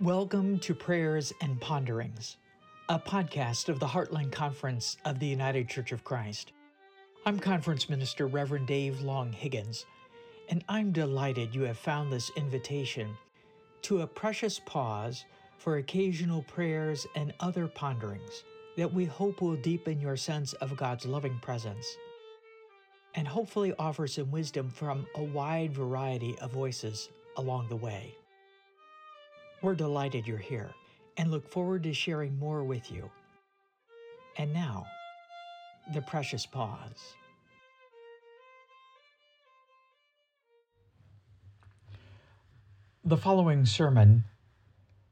Welcome to Prayers and Ponderings, a podcast of the Heartland Conference of the United Church of Christ. I'm Conference Minister Reverend Dave Long Higgins, and I'm delighted you have found this invitation to a precious pause for occasional prayers and other ponderings that we hope will deepen your sense of God's loving presence and hopefully offer some wisdom from a wide variety of voices along the way. We're delighted you're here and look forward to sharing more with you. And now, the precious pause. The following sermon,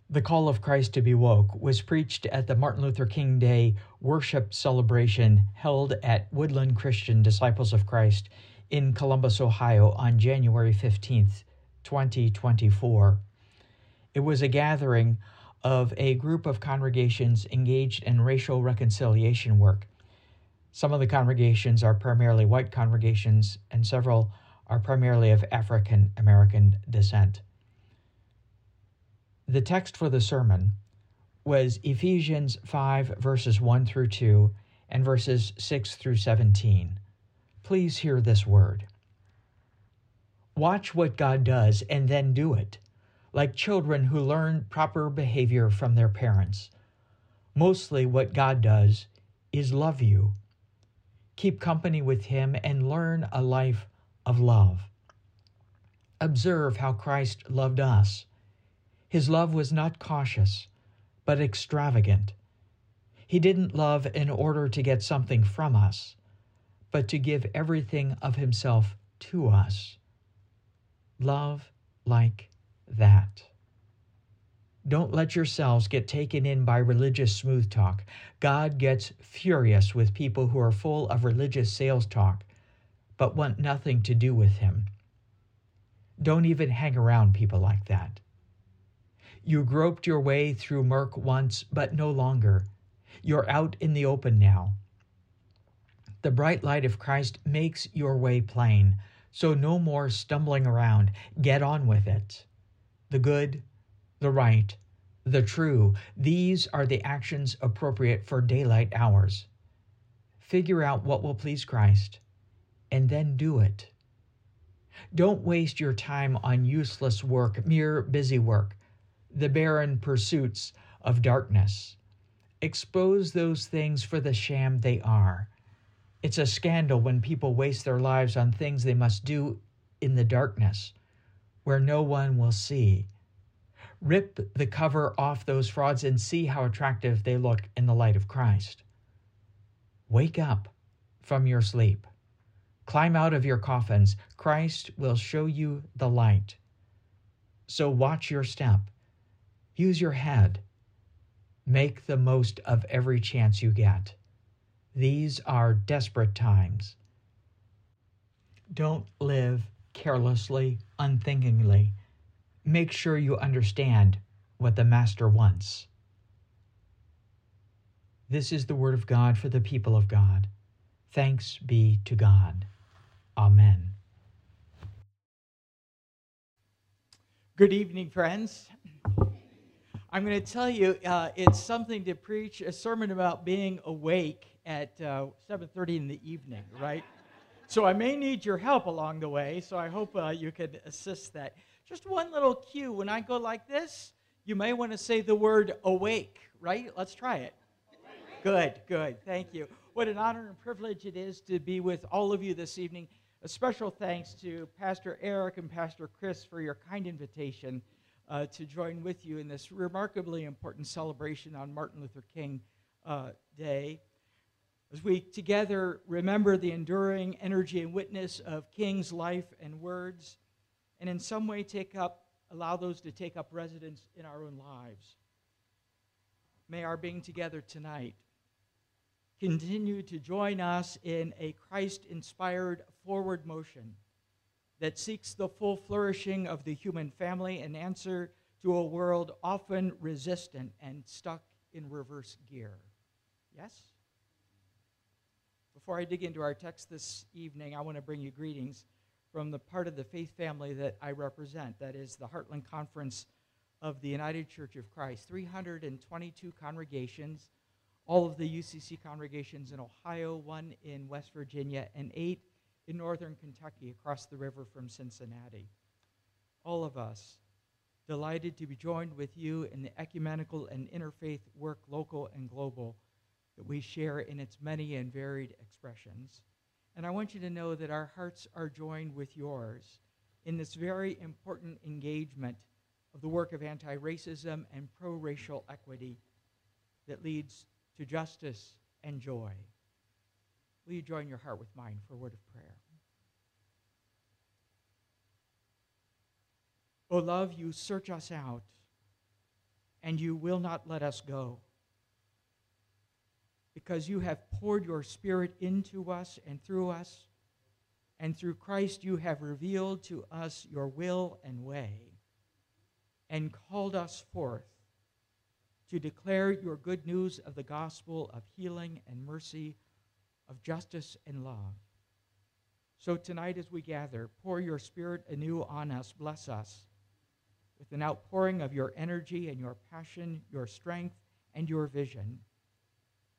The Call of Christ to Be Woke, was preached at the Martin Luther King Day worship celebration held at Woodland Christian Disciples of Christ in Columbus, Ohio on January 15th, 2024. It was a gathering of a group of congregations engaged in racial reconciliation work. Some of the congregations are primarily white congregations, and several are primarily of African American descent. The text for the sermon was Ephesians 5, verses 1 through 2, and verses 6 through 17. Please hear this word. Watch what God does and then do it like children who learn proper behavior from their parents. Mostly, what God does is love you. Keep company with Him and learn a life of love. Observe how Christ loved us. His love was not cautious, but extravagant. He didn't love in order to get something from us, but to give everything of Himself to us. Love like that. Don't let yourselves get taken in by religious smooth talk. God gets furious with people who are full of religious sales talk, but want nothing to do with Him. Don't even hang around people like that. You groped your way through murk once, but no longer. You're out in the open now. The bright light of Christ makes your way plain, so no more stumbling around. Get on with it the good, the right, the true. These are the actions appropriate for daylight hours. Figure out what will please Christ and then do it. Don't waste your time on useless work, mere busy work, the barren pursuits of darkness. Expose those things for the sham they are. It's a scandal when people waste their lives on things they must do in the darkness where no one will see. Rip the cover off those frauds and see how attractive they look in the light of Christ. Wake up from your sleep. Climb out of your coffins. Christ will show you the light. So watch your step. Use your head. Make the most of every chance you get. These are desperate times. Don't live carelessly, unthinkingly. Make sure you understand what the Master wants. This is the word of God for the people of God. Thanks be to God. Amen. Good evening, friends. I'm going to tell you uh, it's something to preach a sermon about being awake at uh, 7:30 in the evening, right? So I may need your help along the way, so I hope uh, you could assist that. Just one little cue. When I go like this, you may want to say the word awake, right? Let's try it. Good, good. Thank you. What an honor and privilege it is to be with all of you this evening. A special thanks to Pastor Eric and Pastor Chris for your kind invitation uh, to join with you in this remarkably important celebration on Martin Luther King uh, Day. As we together remember the enduring energy and witness of King's life and words, and in some way take up, allow those to take up residence in our own lives. May our being together tonight continue to join us in a Christ inspired forward motion that seeks the full flourishing of the human family in answer to a world often resistant and stuck in reverse gear. Yes? Before I dig into our text this evening, I want to bring you greetings from the part of the faith family that I represent, that is the Heartland Conference of the United Church of Christ, 322 congregations, all of the UCC congregations in Ohio, one in West Virginia, and eight in northern Kentucky across the river from Cincinnati. All of us delighted to be joined with you in the ecumenical and interfaith work, local and global, that we share in its many and varied expressions. And I want you to know that our hearts are joined with yours in this very important engagement of the work of anti racism and pro racial equity that leads to justice and joy. Will you join your heart with mine for a word of prayer? O love, you search us out, and you will not let us go. Because you have poured your Spirit into us and through us, and through Christ you have revealed to us your will and way, and called us forth to declare your good news of the gospel of healing and mercy, of justice and love. So tonight, as we gather, pour your Spirit anew on us, bless us with an outpouring of your energy and your passion, your strength, and your vision.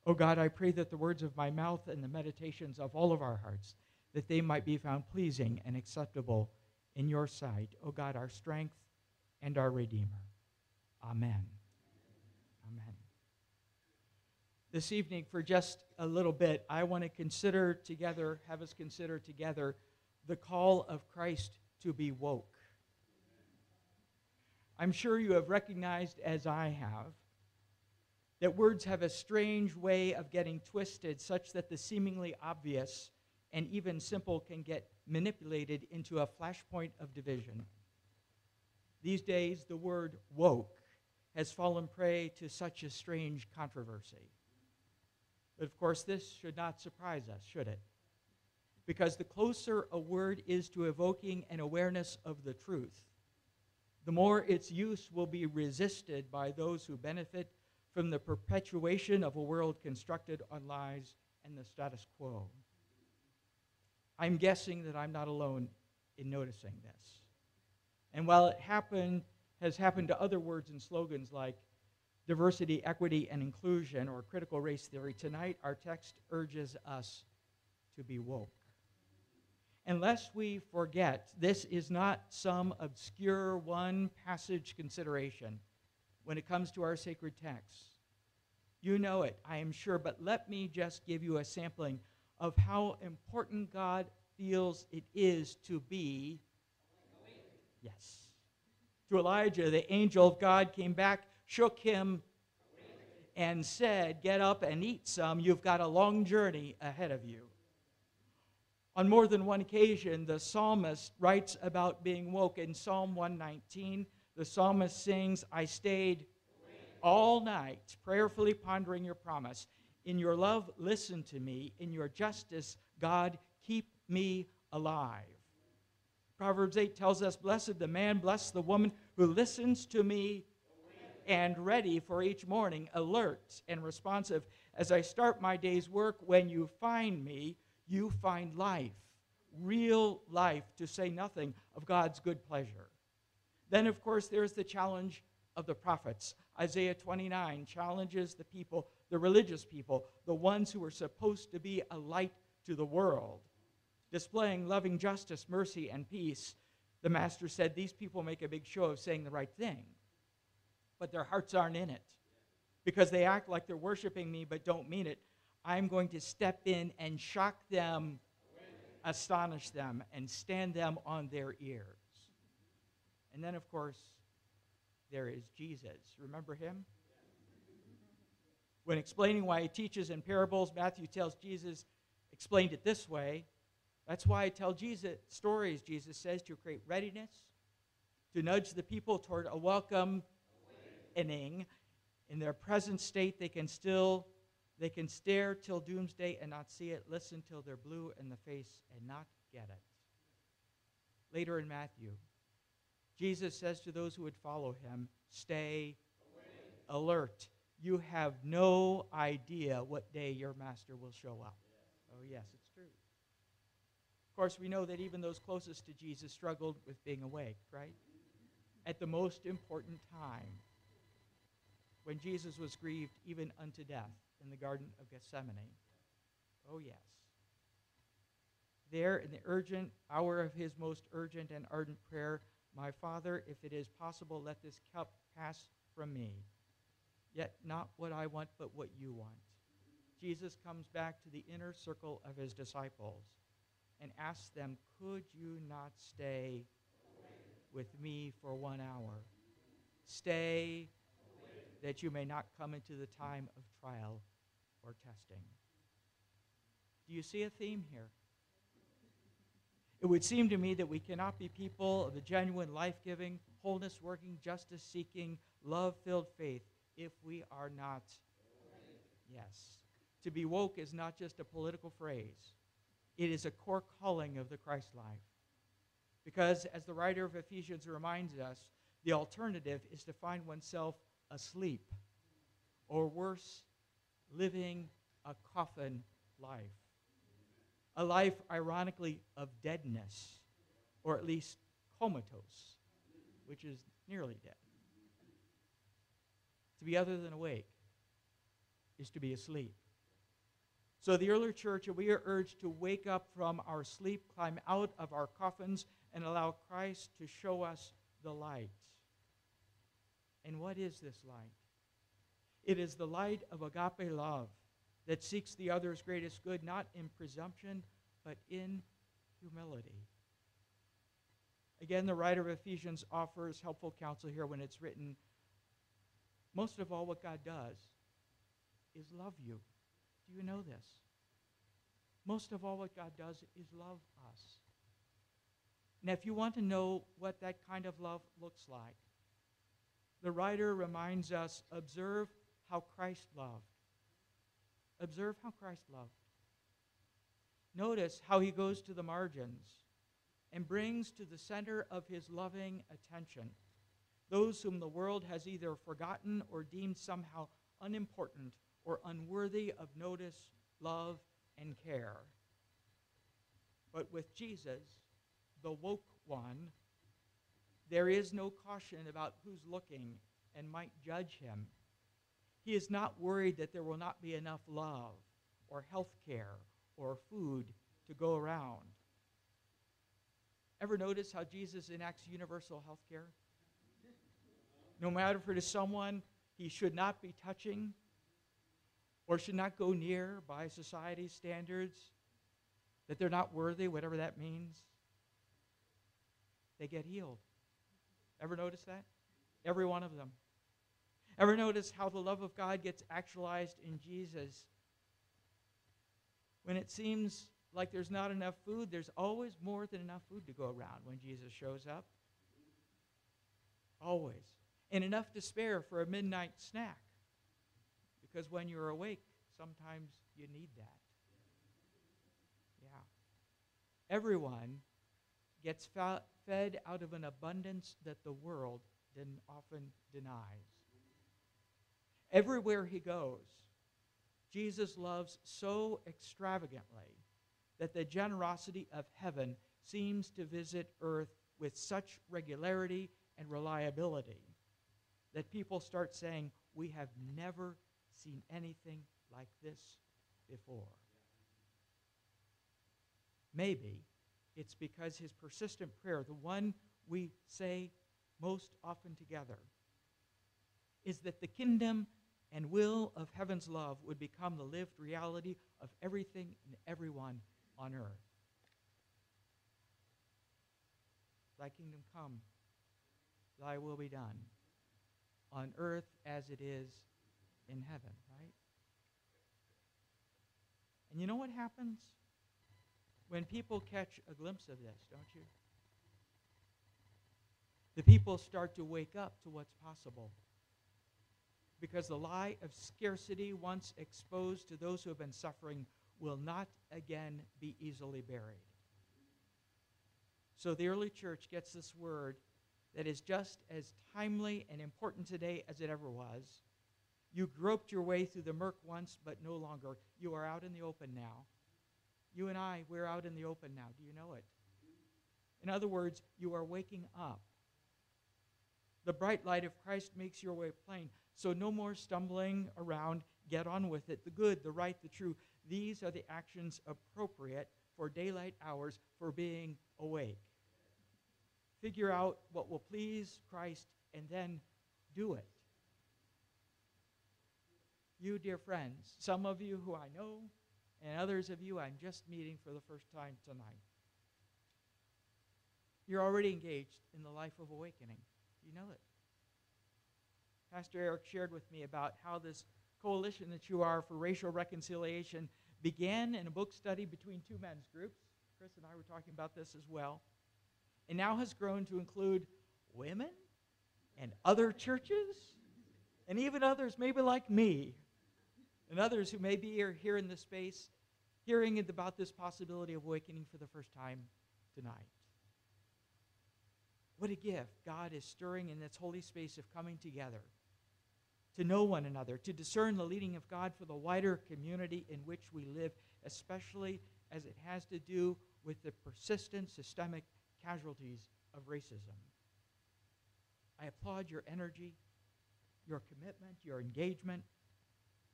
Oh God, I pray that the words of my mouth and the meditations of all of our hearts, that they might be found pleasing and acceptable in your sight. Oh God, our strength and our Redeemer. Amen. Amen. This evening, for just a little bit, I want to consider together, have us consider together, the call of Christ to be woke. I'm sure you have recognized, as I have, that words have a strange way of getting twisted such that the seemingly obvious and even simple can get manipulated into a flashpoint of division. These days, the word woke has fallen prey to such a strange controversy. But of course, this should not surprise us, should it? Because the closer a word is to evoking an awareness of the truth, the more its use will be resisted by those who benefit from the perpetuation of a world constructed on lies and the status quo. I'm guessing that I'm not alone in noticing this. And while it happened, has happened to other words and slogans like diversity, equity, and inclusion, or critical race theory, tonight our text urges us to be woke. Unless we forget, this is not some obscure one passage consideration when it comes to our sacred texts. You know it, I am sure, but let me just give you a sampling of how important God feels it is to be. Yes. To Elijah, the angel of God came back, shook him, and said, Get up and eat some. You've got a long journey ahead of you. On more than one occasion, the psalmist writes about being woke. In Psalm 119, the psalmist sings, I stayed all night prayerfully pondering your promise. In your love, listen to me. In your justice, God, keep me alive. Proverbs 8 tells us, Blessed the man, blessed the woman who listens to me and ready for each morning, alert and responsive as I start my day's work. When you find me, you find life, real life, to say nothing of God's good pleasure. Then, of course, there's the challenge of the prophets. Isaiah 29 challenges the people, the religious people, the ones who are supposed to be a light to the world, displaying loving justice, mercy, and peace. The master said, These people make a big show of saying the right thing, but their hearts aren't in it because they act like they're worshiping me but don't mean it. I'm going to step in and shock them, astonish them, and stand them on their ears. And then, of course, there is Jesus. Remember him? When explaining why he teaches in parables, Matthew tells Jesus, explained it this way. That's why I tell Jesus stories, Jesus says, to create readiness, to nudge the people toward a welcome inning. In their present state, they can still they can stare till doomsday and not see it, listen till they're blue in the face and not get it. Later in Matthew, Jesus says to those who would follow him, Stay alert. You have no idea what day your master will show up. Oh, yes, it's true. Of course, we know that even those closest to Jesus struggled with being awake, right? at the most important time when Jesus was grieved even unto death in the Garden of Gethsemane. Oh, yes. There, in the urgent hour of his most urgent and ardent prayer, My Father, if it is possible, let this cup pass from me. Yet not what I want, but what you want. Jesus comes back to the inner circle of his disciples and asks them, Could you not stay with me for one hour? Stay that you may not come into the time of trial or testing. Do you see a theme here? It would seem to me that we cannot be people of the genuine life giving, wholeness working, justice seeking, love filled faith if we are not. Yes. To be woke is not just a political phrase, it is a core calling of the Christ life. Because, as the writer of Ephesians reminds us, the alternative is to find oneself asleep, or worse, living a coffin life. A life, ironically, of deadness, or at least comatose, which is nearly dead. To be other than awake is to be asleep. So, the early church, we are urged to wake up from our sleep, climb out of our coffins, and allow Christ to show us the light. And what is this light? It is the light of agape love that seeks the other's greatest good, not in presumption, but in humility. Again, the writer of Ephesians offers helpful counsel here when it's written most of all, what God does is love you. Do you know this? Most of all, what God does is love us. Now, if you want to know what that kind of love looks like, the writer reminds us observe how Christ loved. Observe how Christ loved. Notice how he goes to the margins and brings to the center of his loving attention those whom the world has either forgotten or deemed somehow unimportant or unworthy of notice, love, and care. But with Jesus, the woke one, there is no caution about who's looking and might judge him. He is not worried that there will not be enough love or health care or food to go around. Ever notice how Jesus enacts universal health care? No matter if it is someone he should not be touching or should not go near by society's standards, that they're not worthy, whatever that means, they get healed. Ever notice that? Every one of them. Ever notice how the love of God gets actualized in Jesus? When it seems like there's not enough food, there's always more than enough food to go around when Jesus shows up. Always. And enough to spare for a midnight snack. Because when you're awake, sometimes you need that. Yeah. Everyone gets fed out of an abundance that the world then often denies. Everywhere he goes, Jesus loves so extravagantly that the generosity of heaven seems to visit earth with such regularity and reliability that people start saying, We have never seen anything like this before. Maybe it's because his persistent prayer, the one we say most often together, is that the kingdom and will of heaven's love would become the lived reality of everything and everyone on earth. Thy kingdom come, thy will be done on earth as it is in heaven, right? And you know what happens? When people catch a glimpse of this, don't you? The people start to wake up to what's possible. Because the lie of scarcity, once exposed to those who have been suffering, will not again be easily buried. So the early church gets this word that is just as timely and important today as it ever was. You groped your way through the murk once, but no longer. You are out in the open now. You and I, we're out in the open now. Do you know it? In other words, you are waking up. The bright light of Christ makes your way plain. So no more stumbling around. Get on with it. The good, the right, the true. These are the actions appropriate for daylight hours for being awake. Figure out what will please Christ and then do it. You, dear friends, some of you who I know, and others of you I'm just meeting for the first time tonight. You're already engaged in the life of awakening. You know it. Pastor Eric shared with me about how this coalition that you are for racial reconciliation began in a book study between two men's groups. Chris and I were talking about this as well. And now has grown to include women and other churches and even others, maybe like me, and others who may be here in this space hearing about this possibility of awakening for the first time tonight. What a gift God is stirring in this holy space of coming together to know one another, to discern the leading of God for the wider community in which we live, especially as it has to do with the persistent systemic casualties of racism. I applaud your energy, your commitment, your engagement,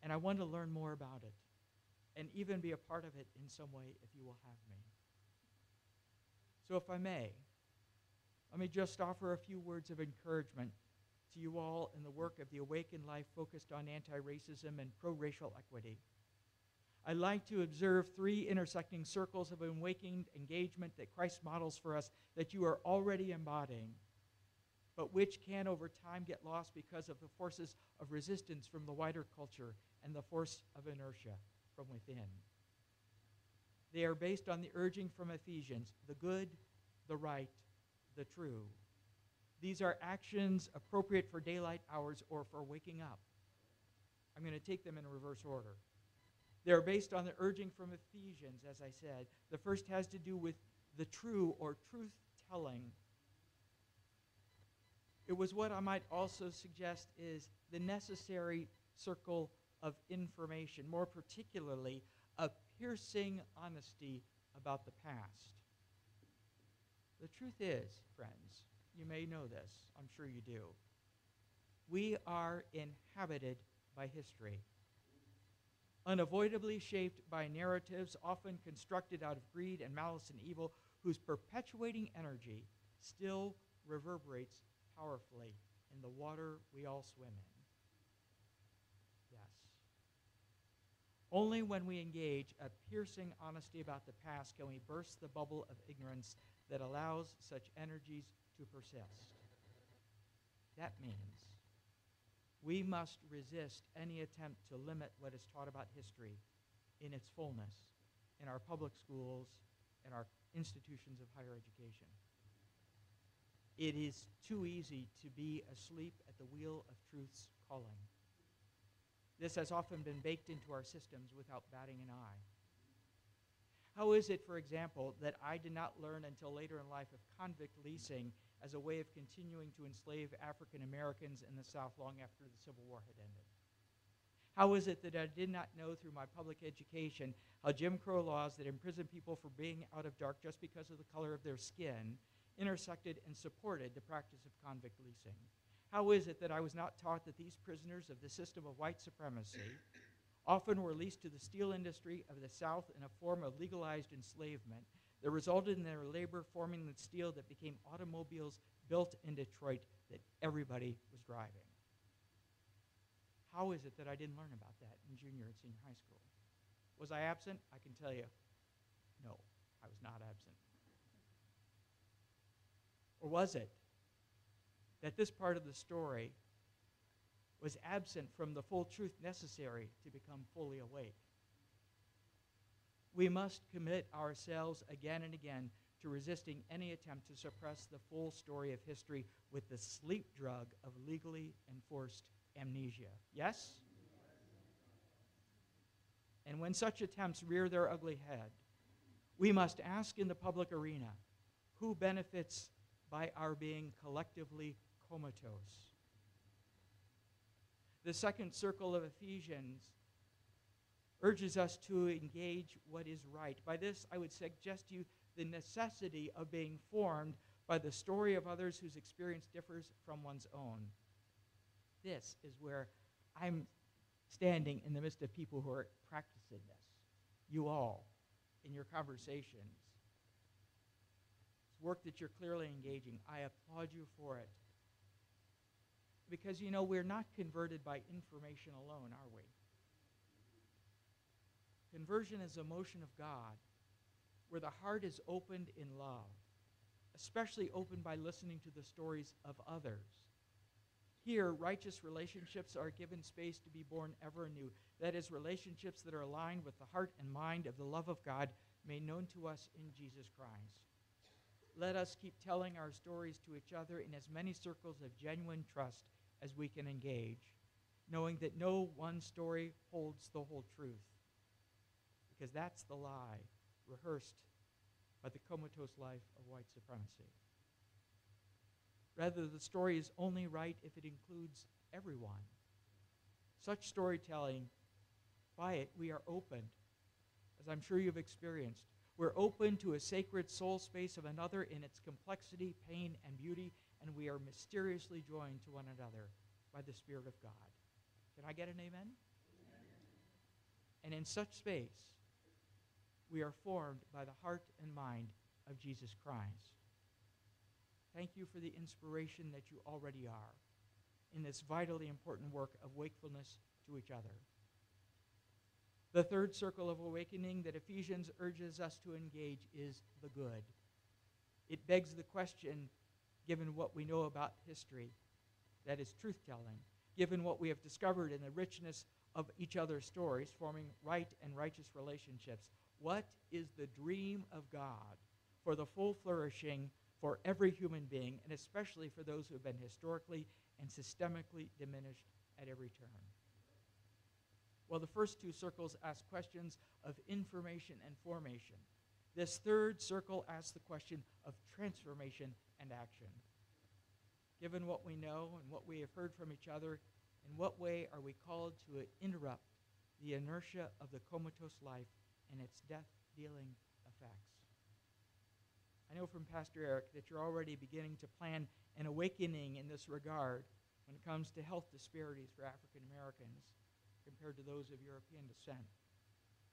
and I want to learn more about it and even be a part of it in some way if you will have me. So, if I may, let me just offer a few words of encouragement to you all in the work of the Awakened Life focused on anti racism and pro racial equity. I'd like to observe three intersecting circles of awakened engagement that Christ models for us that you are already embodying, but which can over time get lost because of the forces of resistance from the wider culture and the force of inertia from within. They are based on the urging from Ephesians the good, the right, the true. These are actions appropriate for daylight hours or for waking up. I'm going to take them in reverse order. They're based on the urging from Ephesians, as I said. The first has to do with the true or truth telling. It was what I might also suggest is the necessary circle of information, more particularly a piercing honesty about the past. The truth is, friends, you may know this, I'm sure you do. We are inhabited by history, unavoidably shaped by narratives often constructed out of greed and malice and evil, whose perpetuating energy still reverberates powerfully in the water we all swim in. Yes. Only when we engage a piercing honesty about the past can we burst the bubble of ignorance that allows such energies to persist. That means we must resist any attempt to limit what is taught about history in its fullness in our public schools and our institutions of higher education. It is too easy to be asleep at the wheel of truth's calling. This has often been baked into our systems without batting an eye. How is it, for example, that I did not learn until later in life of convict leasing as a way of continuing to enslave African Americans in the South long after the Civil War had ended? How is it that I did not know through my public education how Jim Crow laws that imprison people for being out of dark just because of the color of their skin intersected and supported the practice of convict leasing? How is it that I was not taught that these prisoners of the system of white supremacy often were leased to the steel industry of the South in a form of legalized enslavement that resulted in their labor forming the steel that became automobiles built in Detroit that everybody was driving? How is it that I didn't learn about that in junior and senior high school? Was I absent? I can tell you, no, I was not absent. Or was it that this part of the story was absent from the full truth necessary to become fully awake. We must commit ourselves again and again to resisting any attempt to suppress the full story of history with the sleep drug of legally enforced amnesia. Yes? And when such attempts rear their ugly head, we must ask in the public arena who benefits by our being collectively comatose. The second circle of Ephesians urges us to engage what is right. By this, I would suggest to you the necessity of being formed by the story of others whose experience differs from one's own. This is where I'm standing in the midst of people who are practicing this. You all, in your conversations. It's work that you're clearly engaging. I applaud you for it. Because, you know, we're not converted by information alone, are we? Conversion is a motion of God where the heart is opened in love, especially opened by listening to the stories of others. Here, righteous relationships are given space to be born ever anew. That is, relationships that are aligned with the heart and mind of the love of God made known to us in Jesus Christ. Let us keep telling our stories to each other in as many circles of genuine trust as we can engage, knowing that no one story holds the whole truth. Because that's the lie rehearsed by the comatose life of white supremacy. Rather, the story is only right if it includes everyone. Such storytelling, by it, we are opened, as I'm sure you've experienced. We're open to a sacred soul space of another in its complexity, pain, and beauty, and we are mysteriously joined to one another by the Spirit of God. Can I get an amen? amen? And in such space, we are formed by the heart and mind of Jesus Christ. Thank you for the inspiration that you already are in this vitally important work of wakefulness to each other. The third circle of awakening that Ephesians urges us to engage is the good. It begs the question, given what we know about history, that is truth telling, given what we have discovered in the richness of each other's stories, forming right and righteous relationships, what is the dream of God for the full flourishing for every human being, and especially for those who have been historically and systemically diminished at every turn? Well, the first two circles ask questions of information and formation. This third circle asks the question of transformation and action. Given what we know and what we have heard from each other, in what way are we called to interrupt the inertia of the comatose life and its death dealing effects? I know from Pastor Eric that you're already beginning to plan an awakening in this regard when it comes to health disparities for African Americans compared to those of European descent.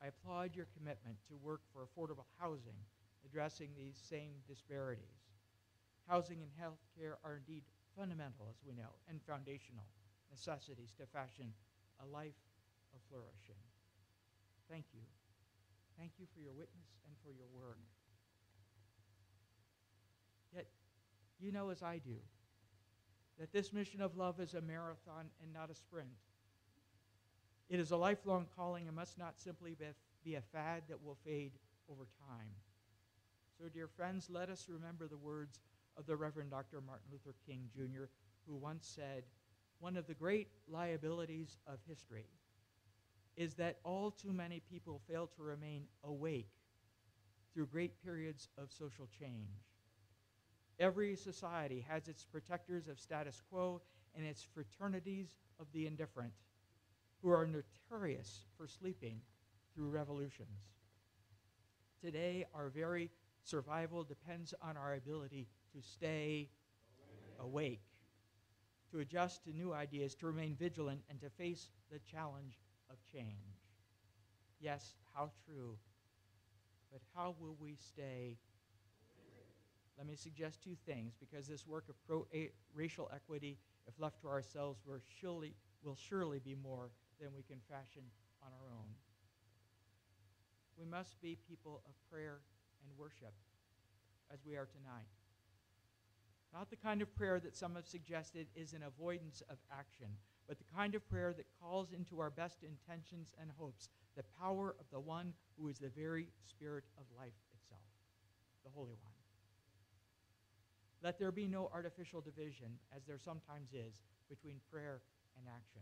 I applaud your commitment to work for affordable housing, addressing these same disparities. Housing and health care are indeed fundamental, as we know, and foundational necessities to fashion a life of flourishing. Thank you. Thank you for your witness and for your work. Yet, you know as I do that this mission of love is a marathon and not a sprint. It is a lifelong calling and must not simply be a fad that will fade over time. So, dear friends, let us remember the words of the Reverend Dr. Martin Luther King Jr., who once said, One of the great liabilities of history is that all too many people fail to remain awake through great periods of social change. Every society has its protectors of status quo and its fraternities of the indifferent who are notorious for sleeping through revolutions. Today, our very survival depends on our ability to stay awake, to adjust to new ideas, to remain vigilant, and to face the challenge of change. Yes, how true. But how will we stay? Let me suggest two things because this work of pro eh, racial equity, if left to ourselves, will surely, will surely be more than we can fashion on our own. We must be people of prayer and worship as we are tonight. Not the kind of prayer that some have suggested is an avoidance of action, but the kind of prayer that calls into our best intentions and hopes the power of the one who is the very spirit of life itself, the Holy One. Let there be no artificial division, as there sometimes is, between prayer and action.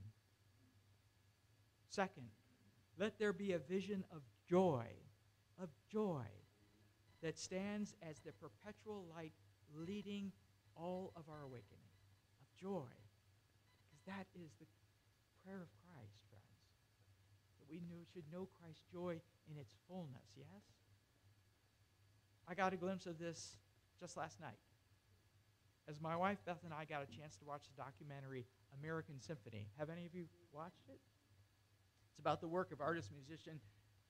Second, let there be a vision of joy, of joy that stands as the perpetual light leading all of our awakening, of joy. That is the prayer of Christ, friends. That we know, should know Christ's joy in its fullness, yes? I got a glimpse of this just last night as my wife Beth and I got a chance to watch the documentary American Symphony. Have any of you watched it? It's about the work of artist musician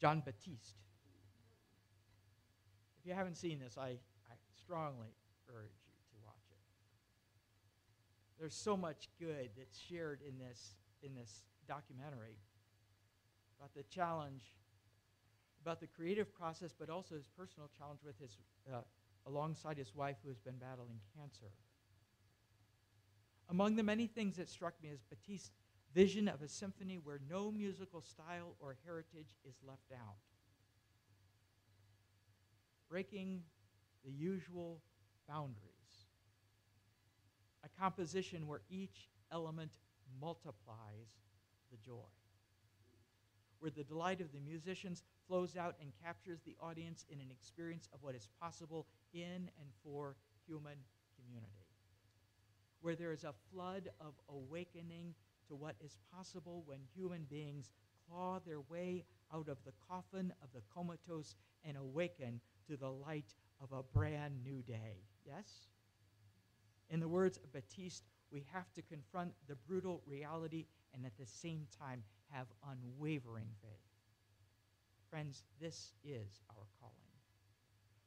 Jon Batiste. If you haven't seen this, I, I strongly urge you to watch it. There's so much good that's shared in this, in this documentary about the challenge, about the creative process, but also his personal challenge with his, uh, alongside his wife who has been battling cancer. Among the many things that struck me is Batiste's vision of a symphony where no musical style or heritage is left out. Breaking the usual boundaries. A composition where each element multiplies the joy. Where the delight of the musicians flows out and captures the audience in an experience of what is possible in and for human community where there is a flood of awakening to what is possible when human beings claw their way out of the coffin of the comatose and awaken to the light of a brand new day. Yes? In the words of Batiste, we have to confront the brutal reality and at the same time have unwavering faith. Friends, this is our calling.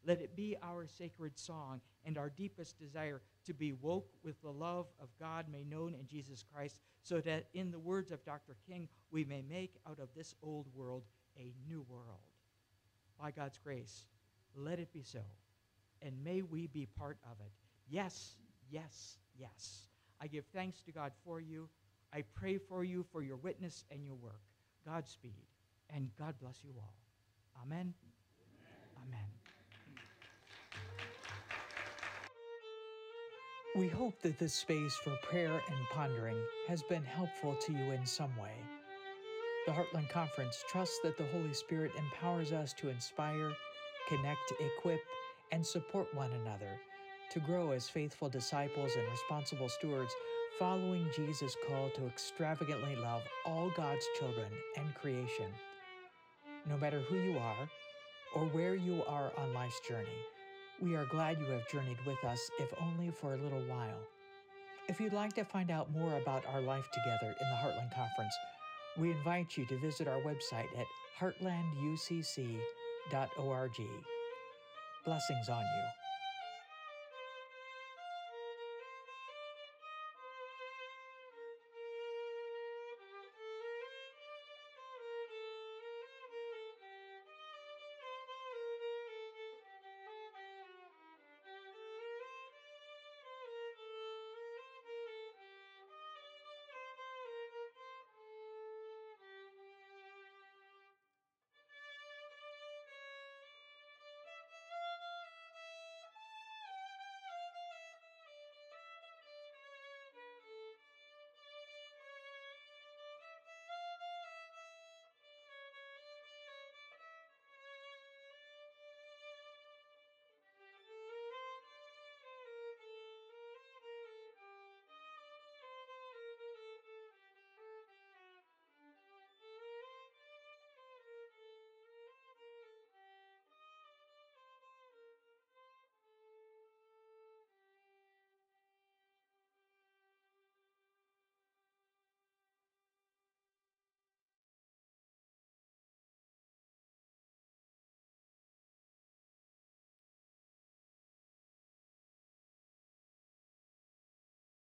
Let it be our sacred song and our deepest desire to be woke with the love of God made known in Jesus Christ, so that, in the words of Dr. King, we may make out of this old world a new world. By God's grace, let it be so, and may we be part of it. Yes, yes, yes. I give thanks to God for you. I pray for you for your witness and your work. Godspeed, and God bless you all. Amen. Amen. Amen. We hope that this space for prayer and pondering has been helpful to you in some way. The Heartland Conference trusts that the Holy Spirit empowers us to inspire, connect, equip, and support one another to grow as faithful disciples and responsible stewards, following Jesus' call to extravagantly love all God's children and creation. No matter who you are or where you are on life's journey, we are glad you have journeyed with us, if only for a little while. If you'd like to find out more about our life together in the Heartland Conference, we invite you to visit our website at heartlanducc.org. Blessings on you.